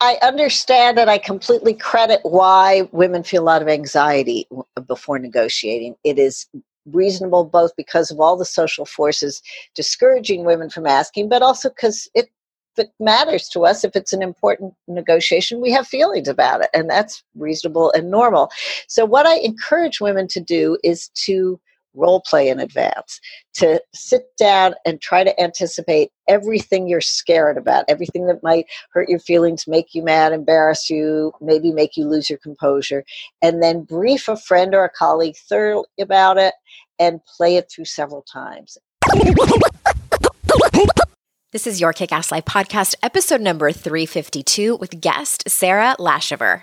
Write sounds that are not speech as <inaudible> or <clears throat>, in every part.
I understand and I completely credit why women feel a lot of anxiety before negotiating. It is reasonable both because of all the social forces discouraging women from asking, but also because it it matters to us, if it's an important negotiation, we have feelings about it, and that's reasonable and normal. So, what I encourage women to do is to role play in advance, to sit down and try to anticipate everything you're scared about, everything that might hurt your feelings, make you mad, embarrass you, maybe make you lose your composure, and then brief a friend or a colleague thoroughly about it and play it through several times. This is Your Kick Ass Life podcast, episode number 352, with guest Sarah Laschever.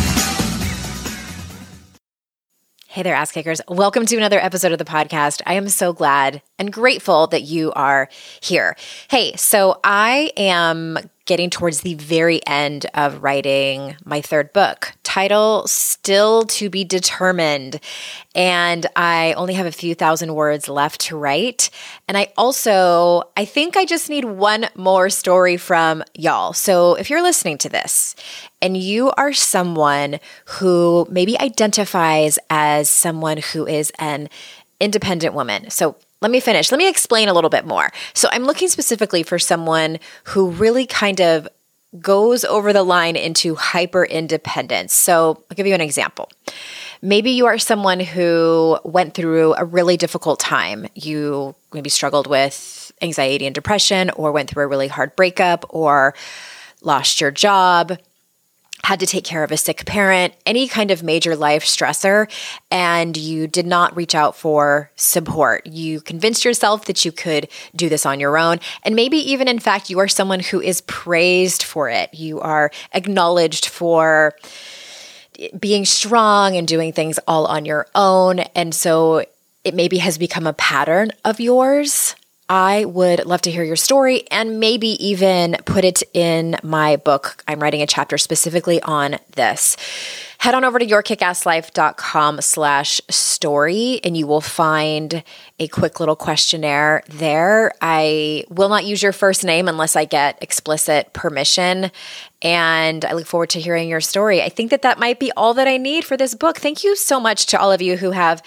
Hey there, ass kickers. Welcome to another episode of the podcast. I am so glad and grateful that you are here. Hey, so I am getting towards the very end of writing my third book, title Still to Be Determined. And I only have a few thousand words left to write. And I also, I think I just need one more story from y'all. So if you're listening to this and you are someone who maybe identifies as someone who is an independent woman. So let me finish. Let me explain a little bit more. So I'm looking specifically for someone who really kind of goes over the line into hyper independence. So I'll give you an example. Maybe you are someone who went through a really difficult time. You maybe struggled with anxiety and depression, or went through a really hard breakup, or lost your job had to take care of a sick parent, any kind of major life stressor, and you did not reach out for support. You convinced yourself that you could do this on your own. And maybe even, in fact, you are someone who is praised for it. You are acknowledged for being strong and doing things all on your own. And so it maybe has become a pattern of yours. I would love to hear your story and maybe even put it in my book. I'm writing a chapter specifically on this. Head on over to yourkickasslife.com slash story and you will find a quick little questionnaire there. I will not use your first name unless I get explicit permission. And I look forward to hearing your story. I think that that might be all that I need for this book. Thank you so much to all of you who have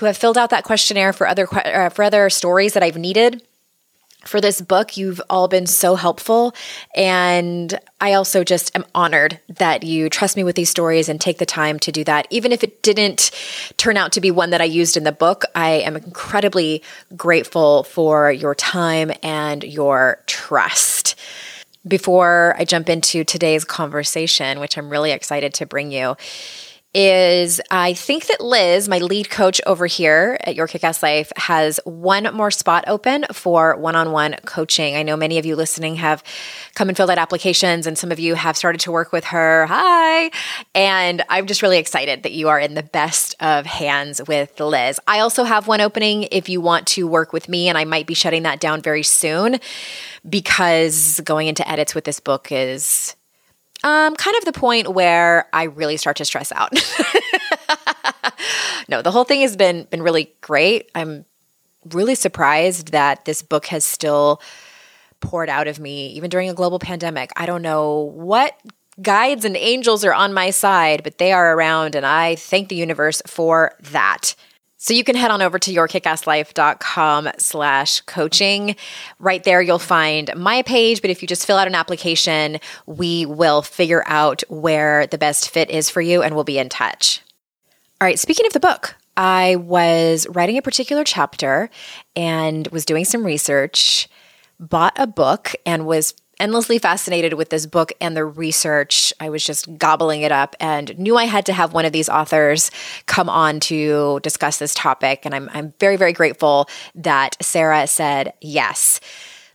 who have filled out that questionnaire for other uh, for other stories that I've needed for this book. You've all been so helpful. And I also just am honored that you trust me with these stories and take the time to do that. Even if it didn't turn out to be one that I used in the book, I am incredibly grateful for your time and your trust. Before I jump into today's conversation, which I'm really excited to bring you, is I think that Liz, my lead coach over here at Your Kickass Life, has one more spot open for one on one coaching. I know many of you listening have come and filled out applications, and some of you have started to work with her. Hi. And I'm just really excited that you are in the best of hands with Liz. I also have one opening if you want to work with me, and I might be shutting that down very soon because going into edits with this book is um, kind of the point where I really start to stress out. <laughs> no, the whole thing has been been really great. I'm really surprised that this book has still poured out of me even during a global pandemic. I don't know what guides and angels are on my side, but they are around and I thank the universe for that. So you can head on over to yourkickasslife.com slash coaching. Right there, you'll find my page. But if you just fill out an application, we will figure out where the best fit is for you and we'll be in touch. All right, speaking of the book, I was writing a particular chapter and was doing some research, bought a book, and was endlessly fascinated with this book and the research. I was just gobbling it up and knew I had to have one of these authors come on to discuss this topic. And I'm, I'm very, very grateful that Sarah said yes.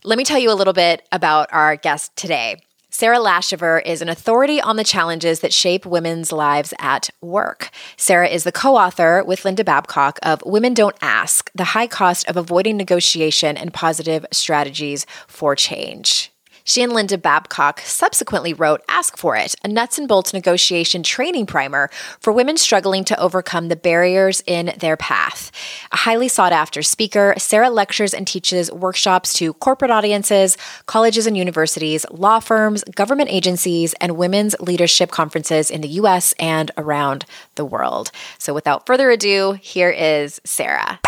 Let me tell you a little bit about our guest today. Sarah Laschever is an authority on the challenges that shape women's lives at work. Sarah is the co author with Linda Babcock of Women Don't Ask The High Cost of Avoiding Negotiation and Positive Strategies for Change. She and Linda Babcock subsequently wrote Ask for It, a nuts and bolts negotiation training primer for women struggling to overcome the barriers in their path. A highly sought after speaker, Sarah lectures and teaches workshops to corporate audiences, colleges and universities, law firms, government agencies, and women's leadership conferences in the US and around the world. So without further ado, here is Sarah.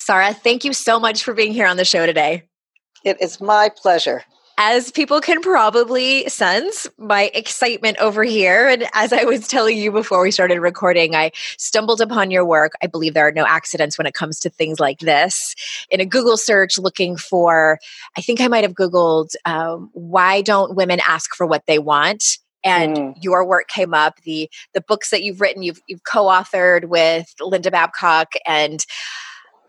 Sarah, thank you so much for being here on the show today. It is my pleasure. As people can probably sense my excitement over here. And as I was telling you before we started recording, I stumbled upon your work. I believe there are no accidents when it comes to things like this. In a Google search looking for, I think I might have Googled, um, why don't women ask for what they want? and mm. your work came up the the books that you've written you've you've co-authored with Linda Babcock and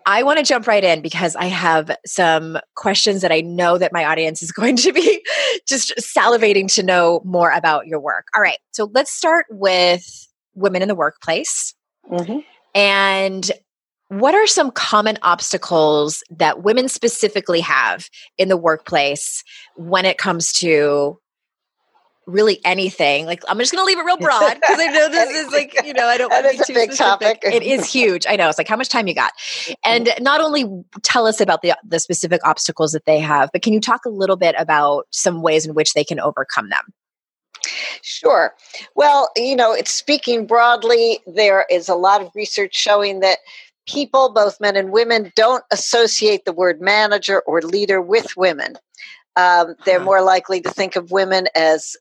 I want to jump right in because I have some questions that I know that my audience is <laughs> going to be just salivating to know more about your work. All right. So let's start with women in the workplace. Mm-hmm. And what are some common obstacles that women specifically have in the workplace when it comes to really anything. Like I'm just going to leave it real broad because I know this is like you know I don't <laughs> want to be too big specific. Topic. it is huge. I know. It's like how much time you got, and not only tell us about the the specific obstacles that they have, but can you talk a little bit about some ways in which they can overcome them? Sure. Well, you know, it's speaking broadly. There is a lot of research showing that people, both men and women, don't associate the word manager or leader with women. Um, they're uh-huh. more likely to think of women as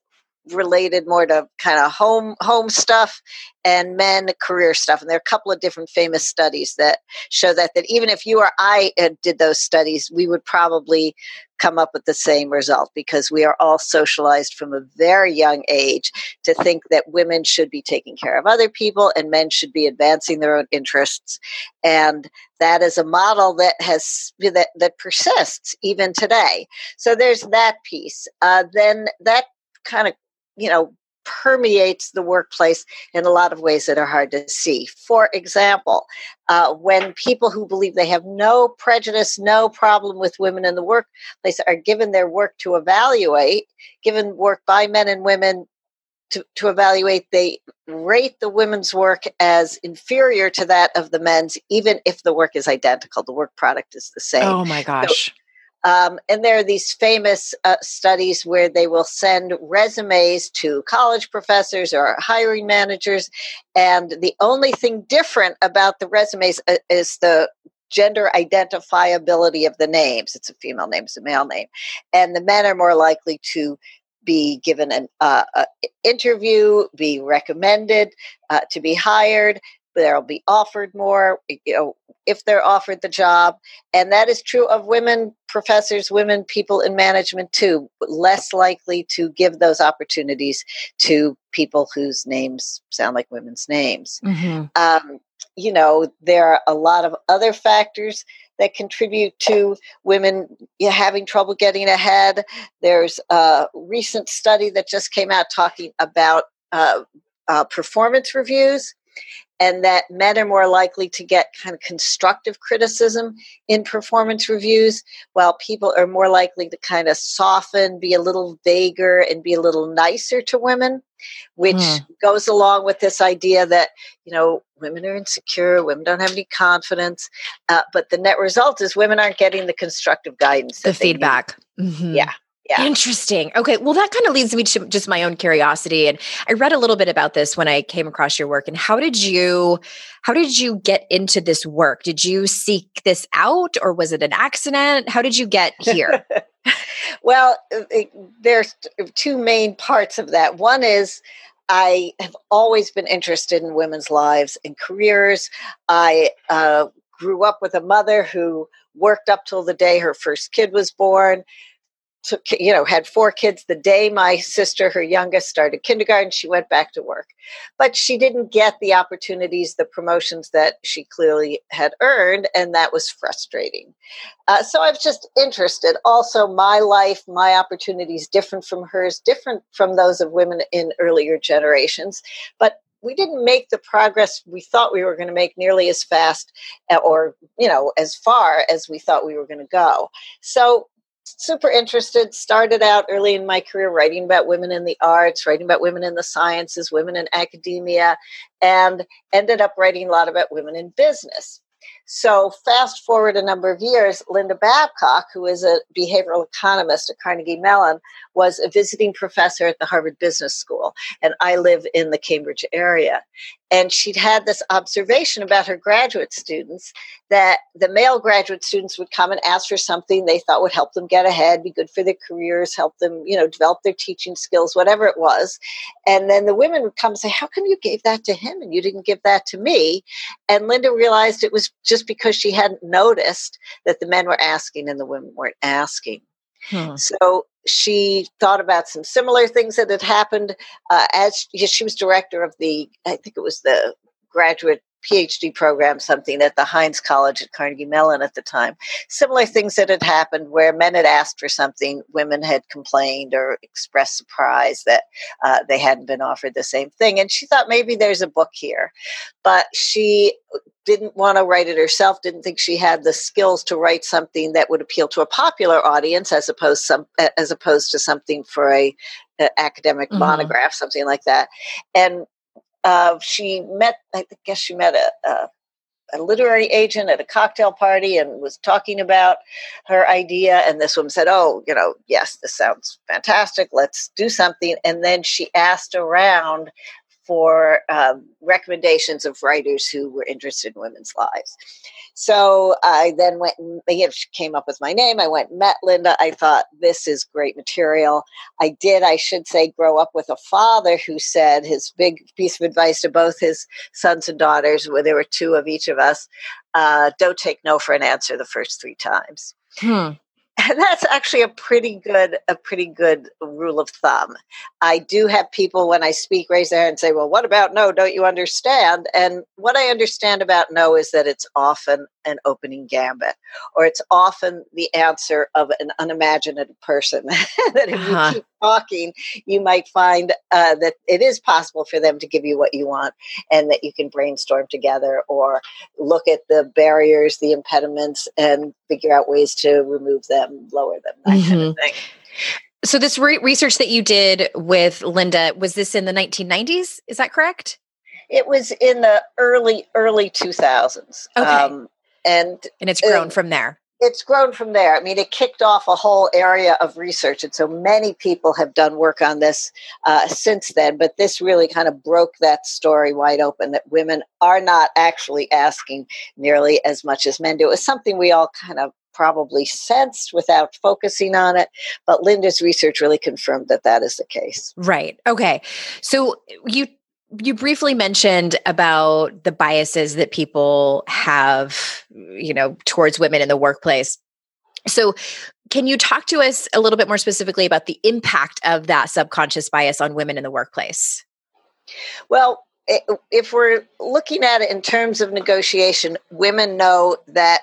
related more to kind of home home stuff and men career stuff. And there are a couple of different famous studies that show that that even if you or i did those studies we would probably come up with the same result because we are all socialized from a very young age to think that women should be taking care of other people and men should be advancing their own interests. And that is a model that has that that persists even today. So there's that piece. Uh, then that kind of you know, permeates the workplace in a lot of ways that are hard to see. For example, uh, when people who believe they have no prejudice, no problem with women in the workplace are given their work to evaluate, given work by men and women to, to evaluate, they rate the women's work as inferior to that of the men's, even if the work is identical. The work product is the same. Oh my gosh. So, um, and there are these famous uh, studies where they will send resumes to college professors or hiring managers. And the only thing different about the resumes uh, is the gender identifiability of the names. It's a female name, it's a male name. And the men are more likely to be given an uh, interview, be recommended uh, to be hired, they'll be offered more you know if they're offered the job and that is true of women professors women people in management too less likely to give those opportunities to people whose names sound like women's names mm-hmm. um, you know there are a lot of other factors that contribute to women having trouble getting ahead there's a recent study that just came out talking about uh, uh, performance reviews and that men are more likely to get kind of constructive criticism in performance reviews, while people are more likely to kind of soften, be a little vaguer, and be a little nicer to women, which mm. goes along with this idea that, you know, women are insecure, women don't have any confidence. Uh, but the net result is women aren't getting the constructive guidance, the feedback. Mm-hmm. Yeah. Yeah. Interesting. Okay. Well, that kind of leads me to just my own curiosity. And I read a little bit about this when I came across your work. And how did you how did you get into this work? Did you seek this out or was it an accident? How did you get here? <laughs> well, uh, it, there's two main parts of that. One is I have always been interested in women's lives and careers. I uh, grew up with a mother who worked up till the day her first kid was born took you know had four kids the day my sister her youngest started kindergarten she went back to work. But she didn't get the opportunities the promotions that she clearly had earned and that was frustrating. Uh, so i was just interested. Also my life my opportunities different from hers different from those of women in earlier generations. But we didn't make the progress we thought we were going to make nearly as fast uh, or you know as far as we thought we were going to go. So super interested started out early in my career writing about women in the arts writing about women in the sciences women in academia and ended up writing a lot about women in business so, fast forward a number of years, Linda Babcock, who is a behavioral economist at Carnegie Mellon, was a visiting professor at the Harvard Business School. And I live in the Cambridge area. And she'd had this observation about her graduate students that the male graduate students would come and ask for something they thought would help them get ahead, be good for their careers, help them, you know, develop their teaching skills, whatever it was. And then the women would come and say, How come you gave that to him and you didn't give that to me? And Linda realized it was just because she hadn't noticed that the men were asking and the women weren't asking. Hmm. So she thought about some similar things that had happened uh, as she was director of the, I think it was the graduate PhD program, something at the Heinz College at Carnegie Mellon at the time. Similar things that had happened where men had asked for something, women had complained or expressed surprise that uh, they hadn't been offered the same thing. And she thought maybe there's a book here. But she didn't want to write it herself didn't think she had the skills to write something that would appeal to a popular audience as opposed some as opposed to something for a, a academic mm-hmm. monograph something like that and uh, she met, I guess she met a, a, a, literary agent at a cocktail party and was talking about her idea. And this woman said, Oh, you know, yes, this sounds fantastic. Let's do something. And then she asked around for um, recommendations of writers who were interested in women's lives. So I then went and came up with my name. I went met Linda. I thought this is great material. I did, I should say, grow up with a father who said his big piece of advice to both his sons and daughters, where there were two of each of us, uh, don't take no for an answer the first three times. Hmm. <laughs> That's actually a pretty good a pretty good rule of thumb. I do have people when I speak raise their hand and say, "Well, what about no? Don't you understand?" And what I understand about no is that it's often an opening gambit, or it's often the answer of an unimaginative person. <laughs> that if uh-huh. you keep talking, you might find uh, that it is possible for them to give you what you want, and that you can brainstorm together or look at the barriers, the impediments, and figure out ways to remove them, lower them, that mm-hmm. kind of mm-hmm. thing. So, this re- research that you did with Linda was this in the 1990s? Is that correct? It was in the early early 2000s. Okay. Um, and and it's grown from there it's grown from there. I mean, it kicked off a whole area of research, and so many people have done work on this uh, since then. But this really kind of broke that story wide open that women are not actually asking nearly as much as men do. It was something we all kind of probably sensed without focusing on it, but Linda's research really confirmed that that is the case. Right. Okay. So you you briefly mentioned about the biases that people have, you know, towards women in the workplace. So, can you talk to us a little bit more specifically about the impact of that subconscious bias on women in the workplace? Well, if we're looking at it in terms of negotiation, women know that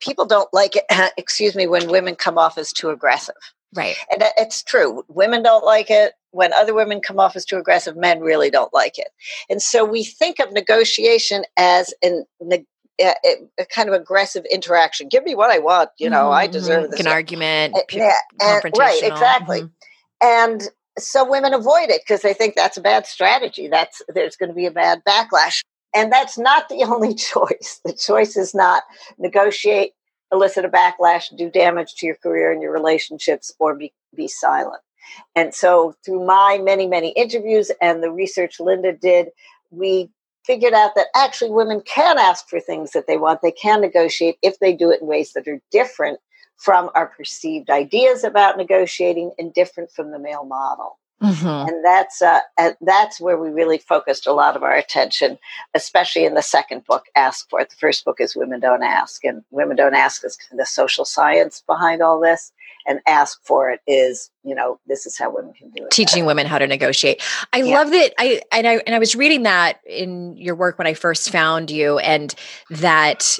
people don't like it, <clears throat> excuse me, when women come off as too aggressive. Right. And it's true. Women don't like it. When other women come off as too aggressive, men really don't like it. And so we think of negotiation as an, a, a, kind of aggressive interaction. Give me what I want. You know, mm-hmm. I deserve this. An argument. yeah, and, right, exactly. Mm-hmm. And so women avoid it because they think that's a bad strategy. That's there's going to be a bad backlash. And that's not the <laughs> only choice. The choice is not negotiate elicit a backlash, do damage to your career and your relationships, or be, be silent. And so, through my many, many interviews and the research Linda did, we figured out that actually women can ask for things that they want. They can negotiate if they do it in ways that are different from our perceived ideas about negotiating and different from the male model. Mm-hmm. And that's uh, that's where we really focused a lot of our attention, especially in the second book, Ask for It. The first book is Women Don't Ask, and Women Don't Ask is the social science behind all this, and Ask for It is, you know, this is how women can do it. Teaching better. women how to negotiate. I yeah. love that. I and I and I was reading that in your work when I first found you, and that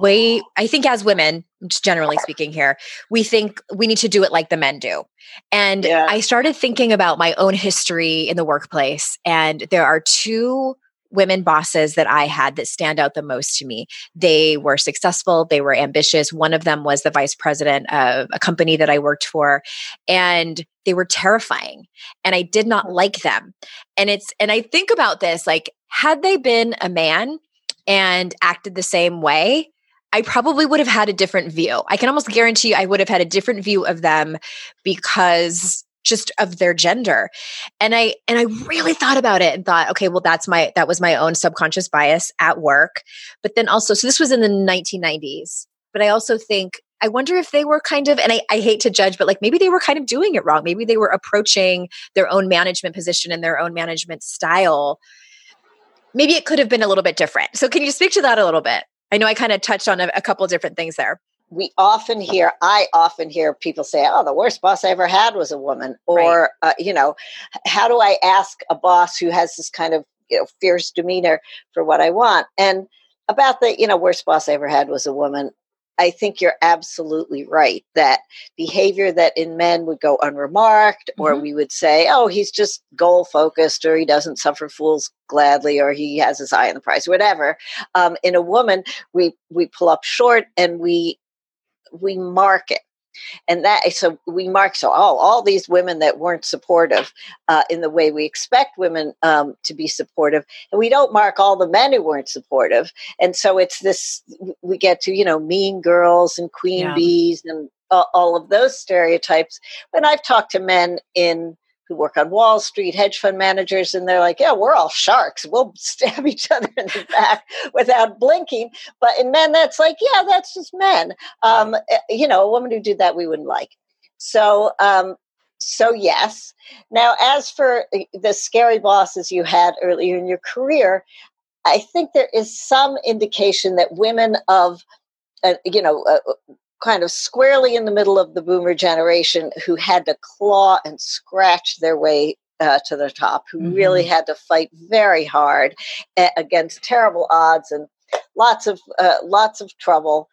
way i think as women generally speaking here we think we need to do it like the men do. And yeah. i started thinking about my own history in the workplace and there are two women bosses that i had that stand out the most to me. They were successful they were ambitious. One of them was the vice president of a company that i worked for and they were terrifying and i did not like them. And it's and i think about this like had they been a man and acted the same way, I probably would have had a different view. I can almost guarantee I would have had a different view of them because just of their gender. And I and I really thought about it and thought, okay, well that's my that was my own subconscious bias at work. But then also so this was in the 1990s. But I also think I wonder if they were kind of, and I, I, hate to judge, but like maybe they were kind of doing it wrong. Maybe they were approaching their own management position and their own management style maybe it could have been a little bit different. So, can you speak to that a little bit? I know I kind of touched on a, a couple different things there. We often hear, I often hear people say, Oh, the worst boss I ever had was a woman. Or, right. uh, you know, how do I ask a boss who has this kind of, you know, fierce demeanor for what I want? And about the, you know, worst boss I ever had was a woman. I think you're absolutely right that behavior that in men would go unremarked, or mm-hmm. we would say, oh, he's just goal focused, or he doesn't suffer fools gladly, or he has his eye on the prize, whatever. Um, in a woman, we we pull up short and we we mark it and that so we mark so all all these women that weren't supportive uh, in the way we expect women um, to be supportive and we don't mark all the men who weren't supportive and so it's this we get to you know mean girls and queen yeah. bees and uh, all of those stereotypes when i've talked to men in who work on Wall Street, hedge fund managers, and they're like, yeah, we're all sharks. We'll <laughs> stab each other in the back without blinking. But in men, that's like, yeah, that's just men. Um, eh, you know, a woman who did that, we wouldn't like. So, um, so yes. Now, as for eh, the scary bosses you had earlier in your career, I think there is some indication that women of, uh, you know, uh, kind of squarely in the middle of the boomer generation who had to claw and scratch their way uh, to the top, who mm-hmm. really had to fight very hard uh, against terrible odds and lots of uh, lots of trouble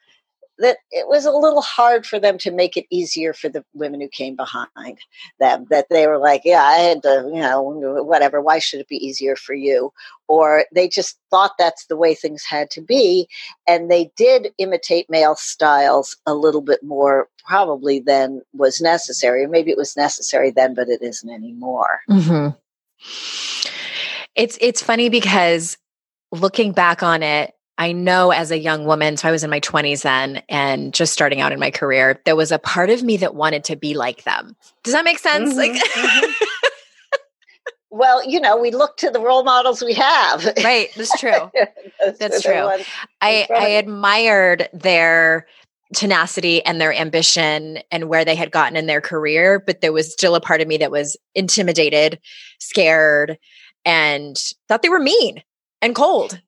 that it was a little hard for them to make it easier for the women who came behind them. That they were like, yeah, I had to, you know, whatever. Why should it be easier for you? Or they just thought that's the way things had to be. And they did imitate male styles a little bit more, probably, than was necessary. Maybe it was necessary then, but it isn't anymore. Mm-hmm. It's it's funny because looking back on it, I know as a young woman, so I was in my 20s then and just starting out in my career, there was a part of me that wanted to be like them. Does that make sense? Mm-hmm, like mm-hmm. <laughs> Well, you know, we look to the role models we have. Right, that's true. <laughs> that's true. I I admired their tenacity and their ambition and where they had gotten in their career, but there was still a part of me that was intimidated, scared, and thought they were mean and cold.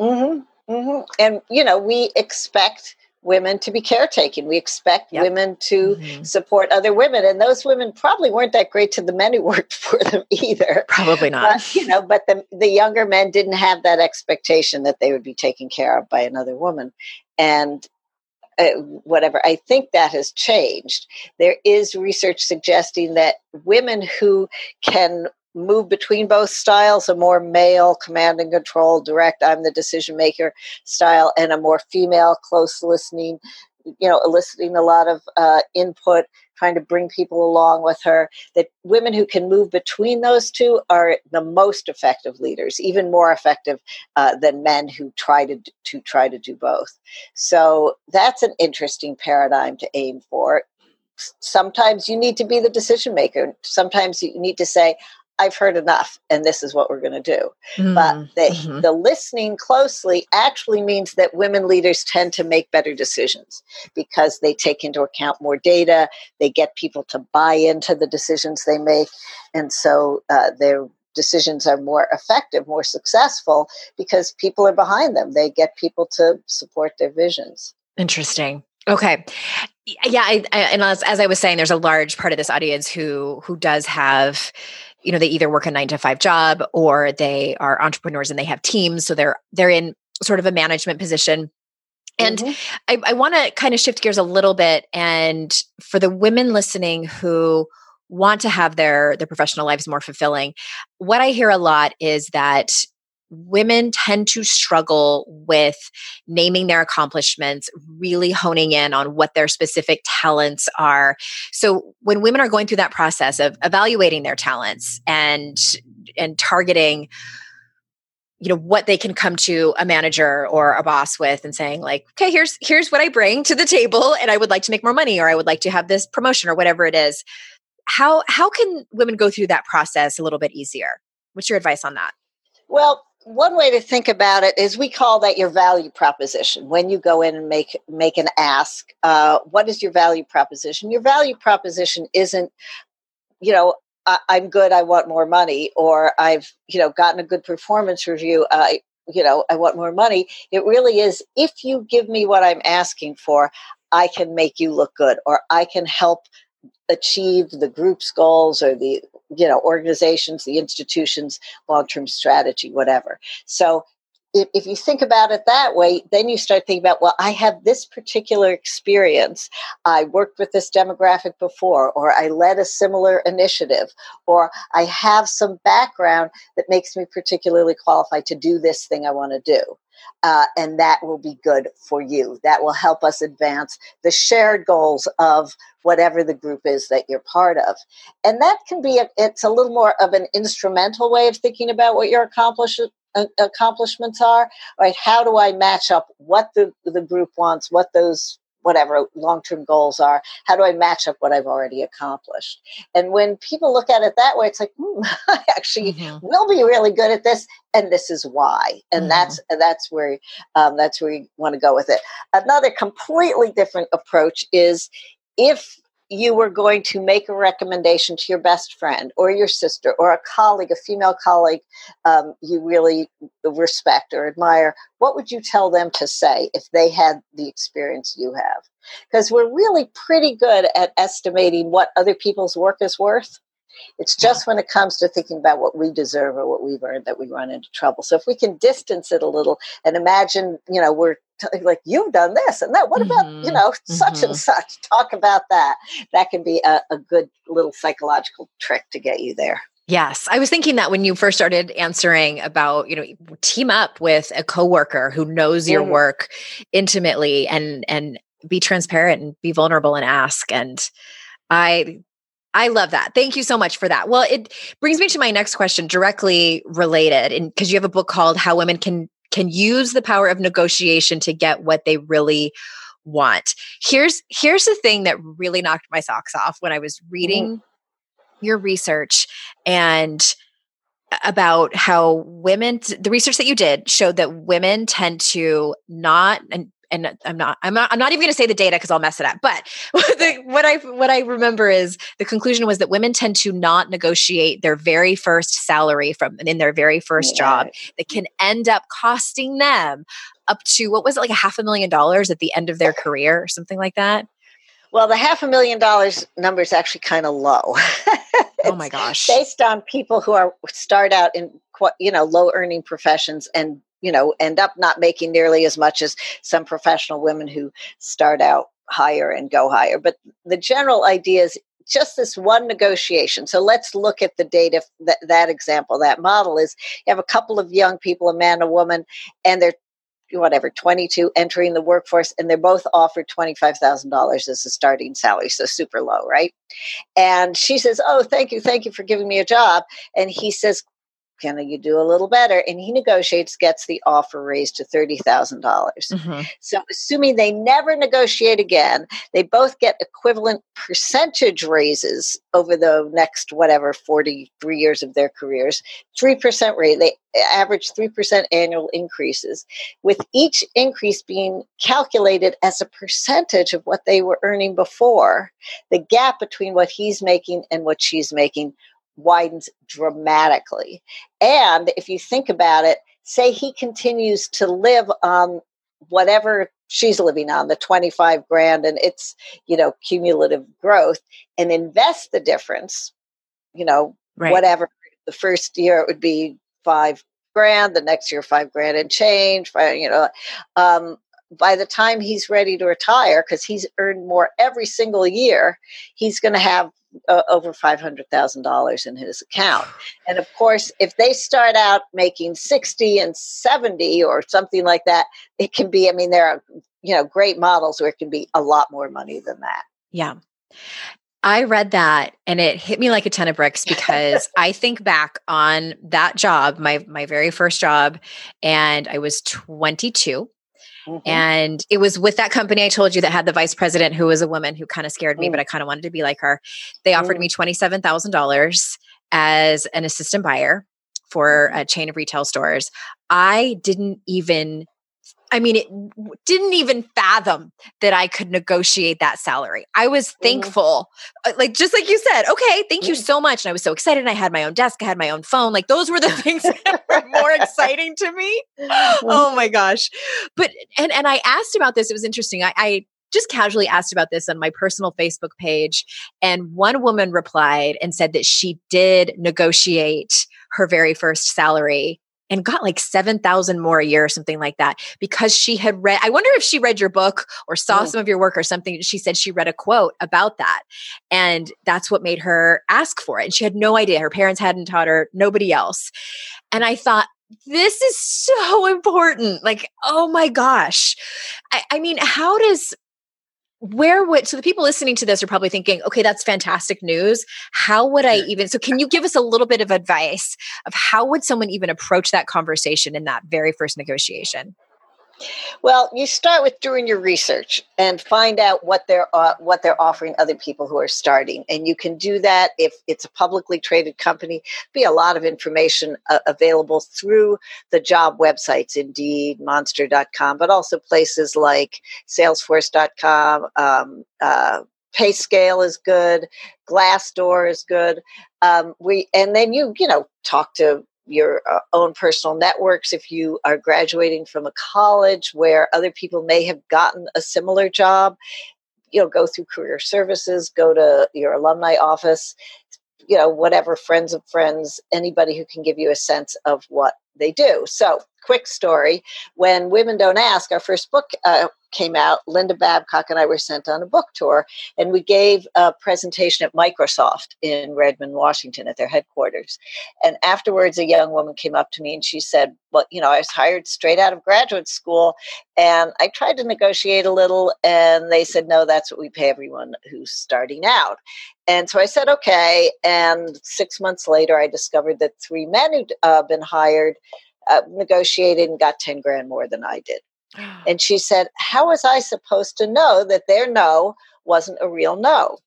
Mm-hmm. Mm-hmm. And, you know, we expect women to be caretaking. We expect yep. women to mm-hmm. support other women. And those women probably weren't that great to the men who <laughs> worked for them either. Probably not. But, you know, but the, the younger men didn't have that expectation that they would be taken care of by another woman. And uh, whatever, I think that has changed. There is research suggesting that women who can move between both styles a more male command and control direct i'm the decision maker style and a more female close listening you know eliciting a lot of uh, input trying to bring people along with her that women who can move between those two are the most effective leaders even more effective uh, than men who try to to try to do both. So that's an interesting paradigm to aim for. Sometimes you need to be the decision maker. Sometimes you need to say I've heard enough, and this is what we're going to do. Mm-hmm. But the, mm-hmm. the listening closely actually means that women leaders tend to make better decisions because they take into account more data, they get people to buy into the decisions they make, and so uh, their decisions are more effective, more successful because people are behind them. They get people to support their visions. Interesting. Okay. Yeah, I, I, and as, as I was saying, there's a large part of this audience who who does have you know they either work a nine to five job or they are entrepreneurs and they have teams so they're they're in sort of a management position and mm-hmm. i, I want to kind of shift gears a little bit and for the women listening who want to have their their professional lives more fulfilling what i hear a lot is that women tend to struggle with naming their accomplishments, really honing in on what their specific talents are. So when women are going through that process of evaluating their talents and and targeting you know what they can come to a manager or a boss with and saying like okay here's here's what i bring to the table and i would like to make more money or i would like to have this promotion or whatever it is how how can women go through that process a little bit easier what's your advice on that well one way to think about it is we call that your value proposition when you go in and make make an ask uh, what is your value proposition? Your value proposition isn't you know I, am good i want more money or i've you know gotten a good performance review i you know i want more money. It really is if you give me what i'm asking for i can make you look good or i can help achieve the group's goals or the you know organizations the institutions long-term strategy whatever. So if, if you think about it that way then you start thinking about well i have this particular experience. I worked with this demographic before or i led a similar initiative or i have some background that makes me particularly qualified to do this thing i want to do uh, and that will be good for you. That will help us advance the shared goals of whatever the group is that you're part of. And that can be, a, it's a little more of an instrumental way of thinking about what your uh, accomplishments are, right? How do I match up what the, the group wants, what those whatever long-term goals are how do i match up what i've already accomplished and when people look at it that way it's like hmm, <laughs> i actually mm-hmm. will be really good at this and this is why and mm-hmm. that's that's where um, that's where you want to go with it another completely different approach is if you were going to make a recommendation to your best friend or your sister or a colleague, a female colleague um, you really respect or admire, what would you tell them to say if they had the experience you have? Because we're really pretty good at estimating what other people's work is worth. It's just when it comes to thinking about what we deserve or what we've earned that we run into trouble. So if we can distance it a little and imagine, you know, we're t- like you've done this and that. What about mm-hmm. you know such mm-hmm. and such? <laughs> Talk about that. That can be a, a good little psychological trick to get you there. Yes, I was thinking that when you first started answering about, you know, team up with a coworker who knows your mm-hmm. work intimately and and be transparent and be vulnerable and ask and I I love that. Thank you so much for that. Well, it brings me to my next question directly related and because you have a book called How Women Can can use the power of negotiation to get what they really want. Here's here's the thing that really knocked my socks off when I was reading mm. your research and about how women the research that you did showed that women tend to not and and I'm not, I'm not, I'm not even going to say the data because I'll mess it up. But <laughs> the, what I, what I remember is the conclusion was that women tend to not negotiate their very first salary from in their very first yeah. job that can end up costing them up to what was it like a half a million dollars at the end of their career or something like that. Well, the half a million dollars number is actually kind of low. <laughs> oh my gosh! Based on people who are start out in you know low earning professions and you know end up not making nearly as much as some professional women who start out higher and go higher. But the general idea is just this one negotiation. So let's look at the data, that, that example, that model is you have a couple of young people, a man, a woman, and they're whatever 22 entering the workforce and they're both offered $25,000 as a starting salary so super low right? And she says oh thank you thank you for giving me a job. And he says can you do a little better? And he negotiates, gets the offer raised to 30,000. dollars mm-hmm. So, assuming they never negotiate again, they both get equivalent percentage raises over the next, whatever, 43 years of their careers. 3% rate, they average 3% annual increases, with each increase being calculated as a percentage of what they were earning before. The gap between what he's making and what she's making widens dramatically. And if you think about it, say he continues to live on whatever she's living on, the 25 grand, and it's, you know, cumulative growth, and invest the difference, you know, right. whatever. The first year it would be five grand, the next year five grand and change, you know. Um, by the time he's ready to retire, because he's earned more every single year, he's going to have uh, over $500,000 in his account. And of course, if they start out making 60 and 70 or something like that, it can be, I mean, there are, you know, great models where it can be a lot more money than that. Yeah. I read that and it hit me like a ton of bricks <laughs> because I think back on that job, my my very first job, and I was 22 Mm-hmm. And it was with that company I told you that had the vice president who was a woman who kind of scared me, mm. but I kind of wanted to be like her. They offered mm. me $27,000 as an assistant buyer for mm-hmm. a chain of retail stores. I didn't even I mean, it didn't even fathom that I could negotiate that salary. I was mm-hmm. thankful, mm-hmm. like just like you said, okay, thank you so much. And I was so excited. And I had my own desk, I had my own phone. Like those were the <laughs> things that were more exciting to me. Mm-hmm. Oh my gosh. But and and I asked about this. It was interesting. I, I just casually asked about this on my personal Facebook page. And one woman replied and said that she did negotiate her very first salary and got like 7,000 more a year or something like that because she had read. I wonder if she read your book or saw mm. some of your work or something. She said she read a quote about that. And that's what made her ask for it. And she had no idea. Her parents hadn't taught her, nobody else. And I thought, this is so important. Like, oh my gosh. I, I mean, how does where would so the people listening to this are probably thinking okay that's fantastic news. How would i even so can you give us a little bit of advice of how would someone even approach that conversation in that very first negotiation well, you start with doing your research and find out what they're uh, what they're offering other people who are starting, and you can do that if it's a publicly traded company. Be a lot of information uh, available through the job websites, Indeed, Monster.com, but also places like Salesforce.com. Um, uh, PayScale is good. Glassdoor is good. Um, we and then you you know talk to your uh, own personal networks if you are graduating from a college where other people may have gotten a similar job you know go through career services go to your alumni office you know whatever friends of friends anybody who can give you a sense of what they do. So quick story when women don't ask our first book uh, came out, Linda Babcock and I were sent on a book tour, and we gave a presentation at Microsoft in Redmond, Washington, at their headquarters. And afterwards, a young woman came up to me and she said, Well, you know, I was hired straight out of graduate school, and I tried to negotiate a little, and they said, No, that's what we pay everyone who's starting out. And so I said, Okay. And six months later, I discovered that three men who'd uh, been hired. Uh, negotiated and got 10 grand more than I did. And she said, How was I supposed to know that their no wasn't a real no?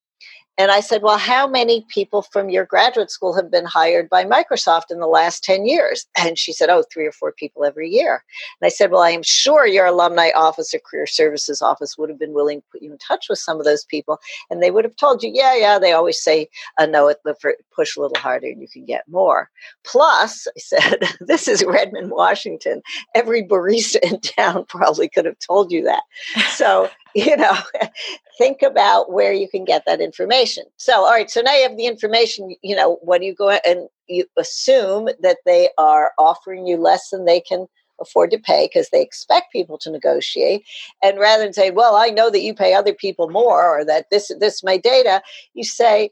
And I said, Well, how many people from your graduate school have been hired by Microsoft in the last 10 years? And she said, Oh, three or four people every year. And I said, Well, I am sure your alumni office or career services office would have been willing to put you in touch with some of those people. And they would have told you, Yeah, yeah, they always say a no the push a little harder and you can get more. Plus, I said, <laughs> This is Redmond, Washington. Every barista in town <laughs> probably could have told you that. So you know, <laughs> think about where you can get that information. So, all right, so now you have the information, you know, what do you go and you assume that they are offering you less than they can afford to pay because they expect people to negotiate and rather than say well i know that you pay other people more or that this this is my data you say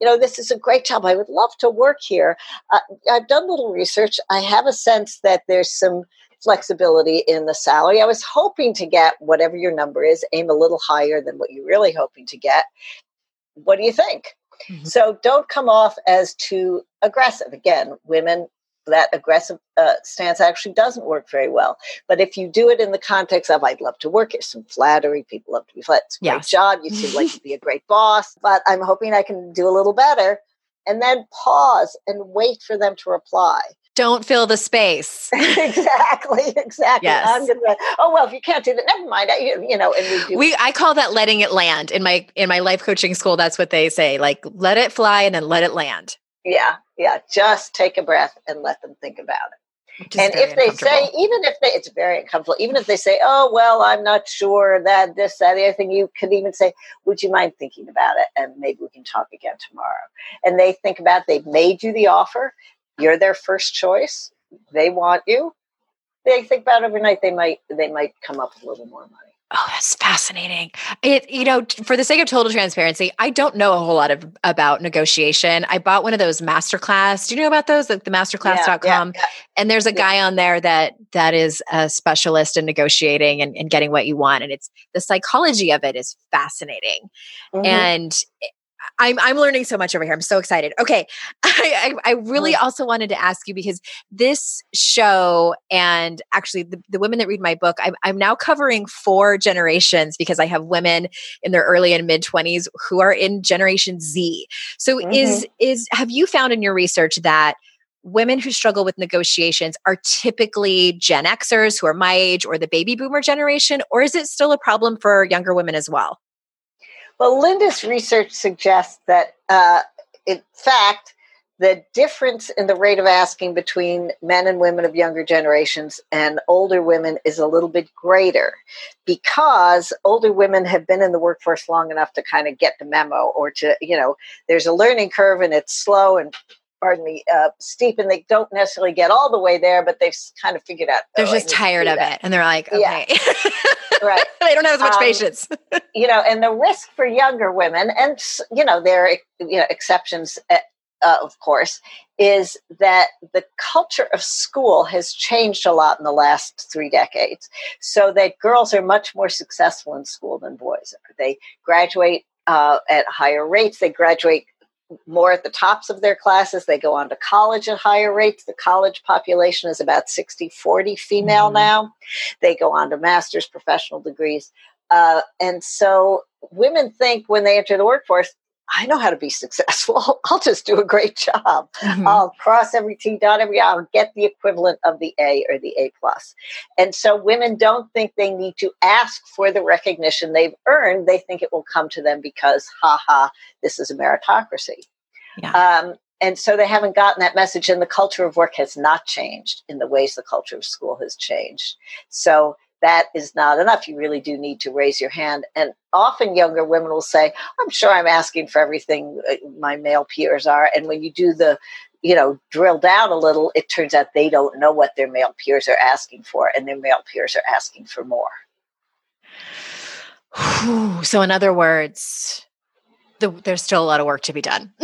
you know this is a great job. I would love to work here. Uh, i've done little research. I have a sense that there's some flexibility in the salary. I was hoping to get whatever your number is, aim a little higher than what you're really hoping to get. What do you think? Mm-hmm. So don't come off as too aggressive. Again, women that aggressive uh, stance actually doesn't work very well. But if you do it in the context of, I'd love to work here, some flattery, people love to be flat. It's a great job. You seem like you'd be a great boss, but I'm hoping I can do a little better. And then pause and wait for them to reply. Don't fill the space. <laughs> exactly, exactly. Yes. I'm gonna. Oh well, if you can't do that, never mind. I, you, know, and we. We I call that letting it land. In my in my life coaching school, that's what they say. Like let it fly and then let it land. yeah, yeah. Just take a breath and let them think about it. and if they say, even if they, it's very uncomfortable. Even if they say, "Oh well, I'm not sure that this, that, the other thing," you could even say, "Would you mind thinking about it?" And maybe we can talk again tomorrow. And they think about. It. They've made you the offer. You're their first choice. They want you. They think about overnight. They might. They might come up with a little more money. Oh, that's fascinating. It, you know, for the sake of total transparency, I don't know a whole lot of about negotiation. I bought one of those masterclass. Do you know about those? Like the masterclass.com. Yeah, yeah, And there's a Yeah. guy on there that that is a specialist in negotiating and, and getting what you want. And it's the psychology of it is fascinating. yeah. Mhm. And I'm I'm learning so much over here. I'm so excited. Okay. <laughs> I, I, I really also wanted to ask you because this show and actually the, the women that read my book, I'm, I'm now covering four generations because I have women in their early and mid 20s who are in Generation Z. So is mm-hmm. is have you found in your research that women who struggle with negotiations are typically Gen Xers who are my age or the baby boomer generation, or is it still a problem for younger women as well? Well, Linda's research suggests that, uh, in fact, the difference in the rate of asking between men and women of younger generations and older women is a little bit greater because older women have been in the workforce long enough to kind of get the memo or to, you know, there's a learning curve and it's slow and pardon me, uh, steep, and they don't necessarily get all the way there, but they've kind of figured out. They're "Oh, just tired of that." it and they're like, Yeah. okay. Right. <laughs> they don't have as much Um, patience. <laughs> you know, and the risk for younger women, and you know, there are you know exceptions, uh, uh, of course, is that the culture of school has changed a lot in the last three decades. So that girls are much more successful in school than boys are. They graduate uh, at higher rates. They graduate more at the tops of their classes. They go on to college at higher rates. The college population is about 60 40 female Mhm. now. They go on to master's, professional degrees. Uh, and so women think when they enter the workforce, I know how to be successful. <laughs> I'll just do a great job. Mhm. I'll cross every T, dot every I, I'll get the equivalent of the A or the A plus. And so women don't think they need to ask for the recognition they've earned. They think it will come to them because, ha ha, this is a meritocracy. Yeah. Um, and so they haven't gotten that message, and the culture of work has not changed in the ways the culture of school has changed. So that is not enough. You really do need to raise your hand. And often younger women will say, I'm sure I'm asking for everything uh, my male peers are. And when you do the, you know, drill down a little, it turns out they don't know what their male peers are asking for, and their male peers are asking for more. So, in other words, the, there's still a lot of work to be done. <laughs>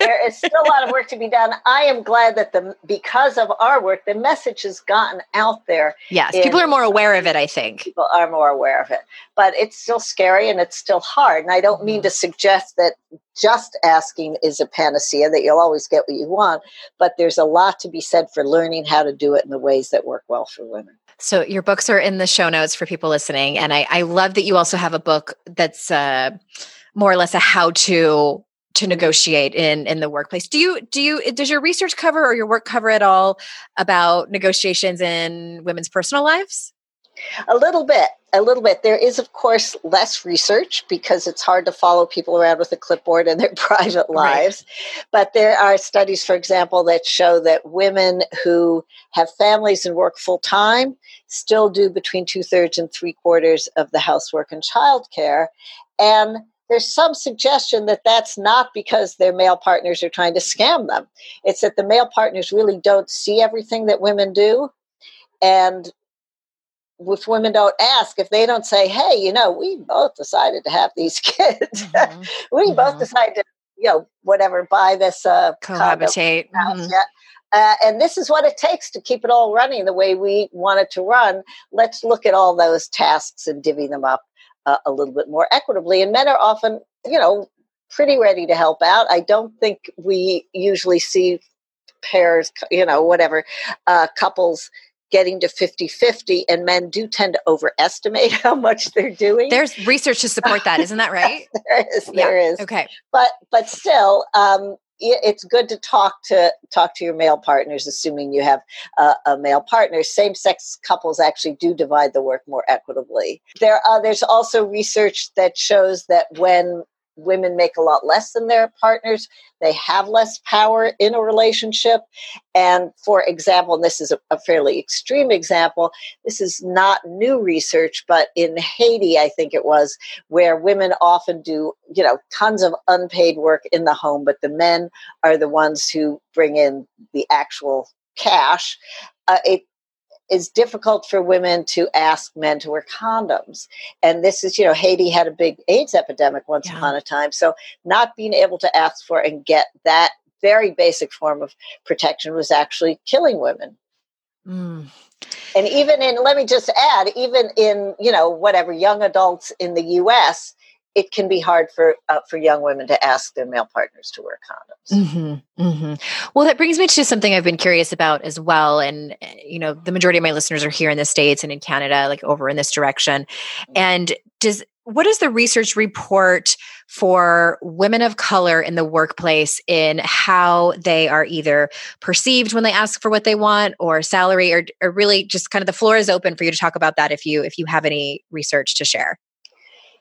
there is still a lot of work to be done. I am glad that the because of our work, the message has gotten out there. yes, in- people are more aware of it, I think. People are more aware of it, but it's still scary and it's still hard. And I don't mean to suggest that just asking is a panacea that you'll always get what you want, but there's a lot to be said for learning how to do it in the ways that work well for women. So, your books are in the show notes for people listening. And I, I love that you also have a book that's uh, more or less a how to to negotiate in in the workplace. Do you do you does your research cover or your work cover at all about negotiations in women's personal lives? A little bit, a little bit. There is, of course, less research because it's hard to follow people around with a clipboard in their <laughs> private Right. lives. But there are studies, for example, that show that women who have families and work full time still do between two thirds and three quarters of the housework and childcare. And there's some suggestion that that's not because their male partners are trying to scam them. It's that the male partners really don't see everything that women do. And if women don't ask, if they don't say, hey, you know, we both decided to have these <laughs> kids, Mhm. <laughs> we both Mhm. decided to, you know, whatever, buy this uh, Cohabitate. Mhm. yeah. Uh, and this is what it takes to keep it all running the way we want it to run. Let's look at all those tasks and divvy them up uh, a little bit more equitably. And men are often, you know, pretty ready to help out. I don't think we usually see pairs, you know, whatever, uh, couples getting to 50 50 and men do tend to overestimate <laughs> how much they're doing there's research to support that isn't that <laughs> right there is there yeah. is. okay but but still um it's good to talk to talk to your male partners assuming you have uh, a male partner. Same-sex couples actually do divide the work more equitably. There are there's also research that shows that when women make a lot less than their partners. They have less power in a relationship. And for example, and this is a, a, fairly extreme example, this is not new research, but in Haiti, I think it was, where women often do, you know, tons of unpaid work in the home, but the men are the ones who bring in the actual cash. Uh, it is difficult for women to ask men to wear condoms. And this is, you know, Haiti had a big AIDS epidemic once yeah. upon a time. So not being able to ask for and get that very basic form of protection was actually killing women. Mm. And even in, let me just add, even in, you know, whatever young adults in the US, it can be hard for uh, for young women to ask their male partners to wear condoms. Mm-hmm, mm-hmm. Well, that brings me to something I've been curious about as well. And eh, you know, the majority of my listeners are here in the states and in Canada, like over in this direction. Mm-hmm. And does what does the research report for women of color in the workplace in how they are either perceived when they ask for what they want or salary or, or really just kind of the floor is open for you to talk about that if you if you have any research to share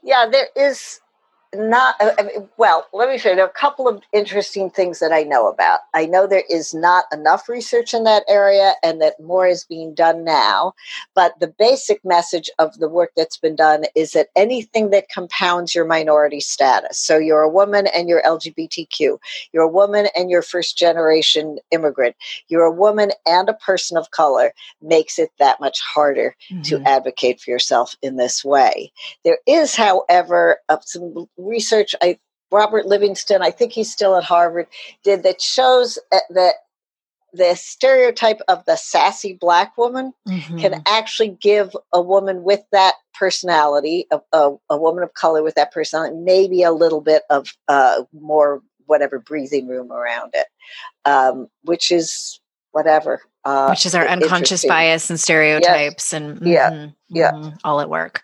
yeah, there is not uh, I mean, well let me show you there are a couple of interesting things that i know about. I know there is not enough research in that area and that more is being done now but the basic message of the work that's been done is that anything that compounds your minority status so you're a woman and you're lgbtq you're a woman and you're first generation immigrant you're a woman and a person of color makes it that much harder mm-hmm. to advocate for yourself in this way. There is however some research I Robert Livingston, I think he's still at Harvard, did that shows uh, that the stereotype of the sassy black woman mm-hmm. can actually give a woman with that personality, a, a, a, woman of color with that personality, maybe a little bit of uh, more whatever breathing room around it, um, which is whatever. Uh, which is our unconscious bias and stereotypes yes. and mm-hmm, yeah, yeah, mm-hmm, all at work.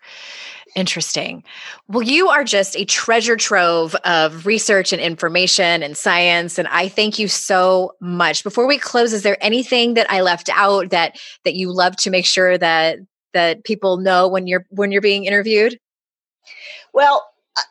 Interesting. Well, you are just a treasure trove of research and information and science and I thank you so much. Before we close, is there anything that I left out that that you love to make sure that that people know when you're when you're being interviewed? Well,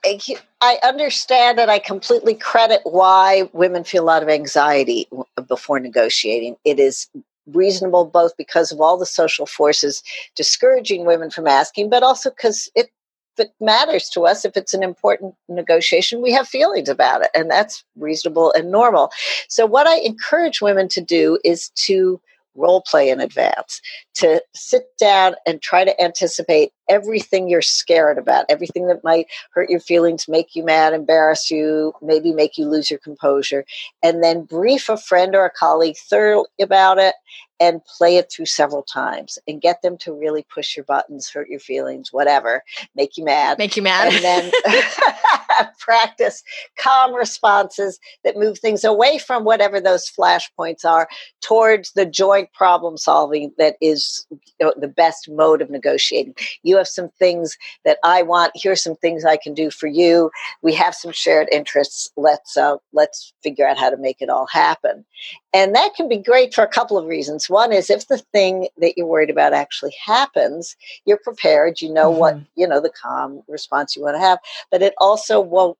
I, I understand and I completely credit why women feel a lot of anxiety before negotiating. It is reasonable both because of all the social forces discouraging women from asking, but also because it it matters to us, if it's an important negotiation, we have feelings about it, and that's reasonable and normal. So, what I encourage women to do is to role play in advance, to sit down and try to anticipate everything you're scared about, everything that might hurt your feelings, make you mad, embarrass you, maybe make you lose your composure, and then brief a friend or a colleague thoroughly about it and play it through several times and get them to really push your buttons, hurt your feelings, whatever, make you mad. Make you mad. And then <laughs> <laughs> practice calm responses that move things away from whatever those flashpoints are towards the joint problem solving that is the best mode of negotiating. You have some things that I want. Here's some things I can do for you. We have some shared interests. Let's uh, let's figure out how to make it all happen. And that can be great for a couple of reasons. One is if the thing that you're worried about actually happens, you're prepared, you know mm-hmm. what, you know, the calm response you want to have, but it also won't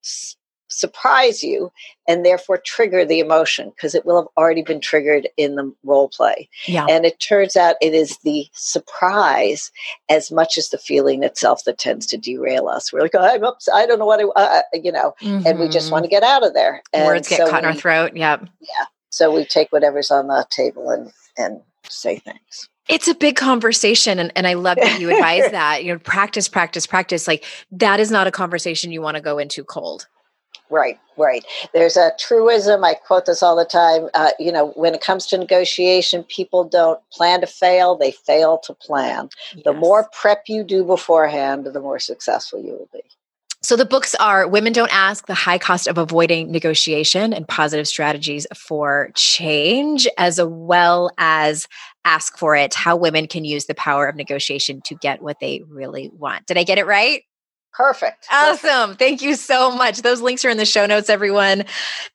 surprise you and therefore trigger the emotion because it will have already been triggered in the role play. Yeah. And it turns out it is the surprise as much as the feeling itself that tends to derail us. We're like, oh, I'm ups- I don't know what I, uh, uh you know, mm-hmm. and we just mm-hmm. want to get out of there. And Words get so caught we, in our throat. Yep. Yeah. So we take whatever's on the table and, and say things. It's a big conversation. And, and I love that you advise <laughs> that. You know, practice, practice, practice. Like that is not a conversation you want to go into cold. Right, right. There's a truism. I quote this all the time. Uh, you know, when it comes to negotiation, people don't plan to fail; they fail to plan. Yes. The more prep you do beforehand, the more successful you will be. So the books are Women Don't Ask, The High Cost of Avoiding Negotiation and Positive Strategies for Change, as well as Ask for It, How Women Can Use the Power of Negotiation to Get What They Really Want. Did I get it right? Perfect. Awesome. Perfect. Thank you so much. Those links are in the show notes, everyone.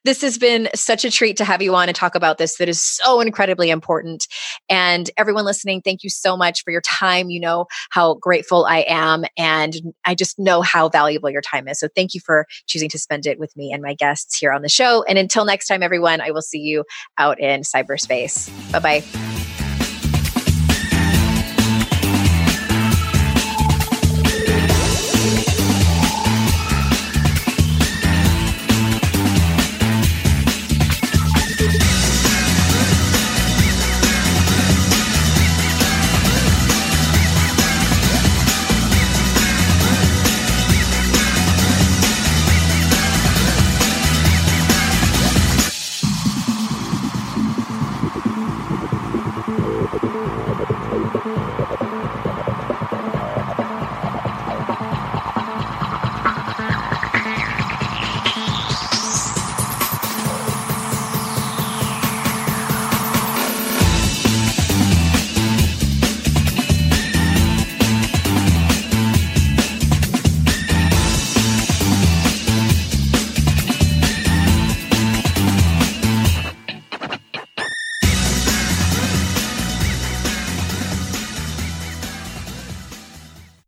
This has been such a treat to have you on and talk about this that is so incredibly important. And everyone listening, thank you so much for your time. You know how grateful I am. And I just know how valuable your time is. So thank you for choosing to spend it with me and my guests here on the show. And until next time, everyone, I will see you out in cyberspace. Bye bye.